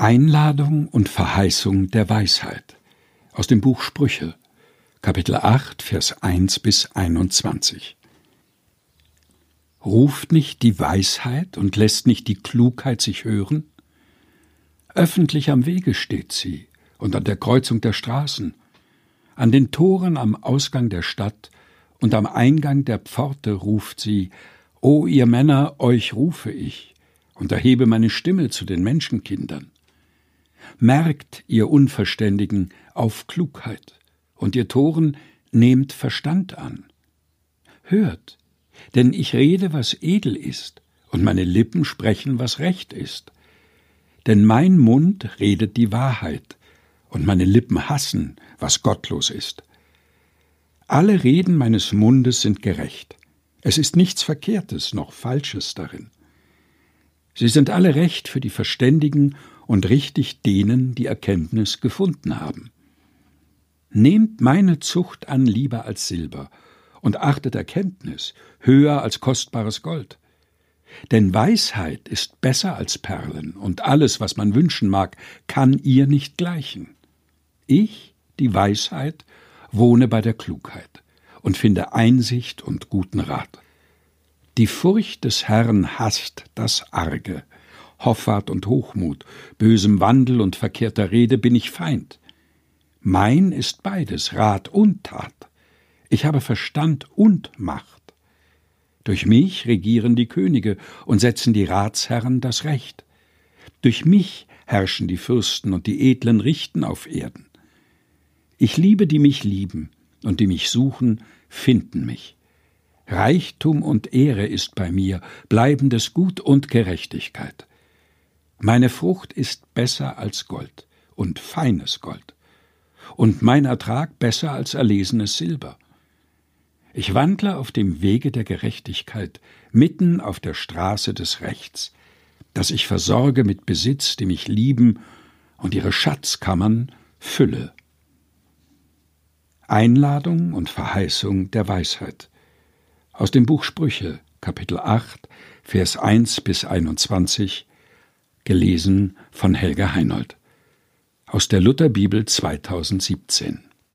Einladung und Verheißung der Weisheit aus dem Buch Sprüche, Kapitel 8, Vers 1 bis 21. Ruft nicht die Weisheit und lässt nicht die Klugheit sich hören? Öffentlich am Wege steht sie und an der Kreuzung der Straßen, an den Toren am Ausgang der Stadt und am Eingang der Pforte ruft sie, O ihr Männer, euch rufe ich und erhebe meine Stimme zu den Menschenkindern. Merkt, ihr Unverständigen, auf Klugheit, und ihr Toren nehmt Verstand an. Hört, denn ich rede, was edel ist, und meine Lippen sprechen, was recht ist. Denn mein Mund redet die Wahrheit, und meine Lippen hassen, was gottlos ist. Alle Reden meines Mundes sind gerecht. Es ist nichts Verkehrtes noch Falsches darin. Sie sind alle recht für die Verständigen und richtig denen, die Erkenntnis gefunden haben. Nehmt meine Zucht an lieber als Silber und achtet Erkenntnis höher als kostbares Gold. Denn Weisheit ist besser als Perlen, und alles, was man wünschen mag, kann ihr nicht gleichen. Ich, die Weisheit, wohne bei der Klugheit und finde Einsicht und guten Rat. Die Furcht des Herrn hasst das Arge, Hoffart und Hochmut, bösem Wandel und verkehrter Rede bin ich Feind. Mein ist beides, Rat und Tat. Ich habe Verstand und Macht. Durch mich regieren die Könige und setzen die Ratsherren das Recht. Durch mich herrschen die Fürsten und die Edlen richten auf Erden. Ich liebe, die mich lieben, und die mich suchen, finden mich. Reichtum und Ehre ist bei mir, bleibendes Gut und Gerechtigkeit. Meine Frucht ist besser als Gold und feines Gold, und mein Ertrag besser als erlesenes Silber. Ich wandle auf dem Wege der Gerechtigkeit, mitten auf der Straße des Rechts, dass ich versorge mit Besitz, die mich lieben, und ihre Schatzkammern fülle. Einladung und Verheißung der Weisheit aus dem Buch Sprüche, Kapitel 8, Vers 1 bis 21 gelesen von Helga Heinold. Aus der Lutherbibel 2017.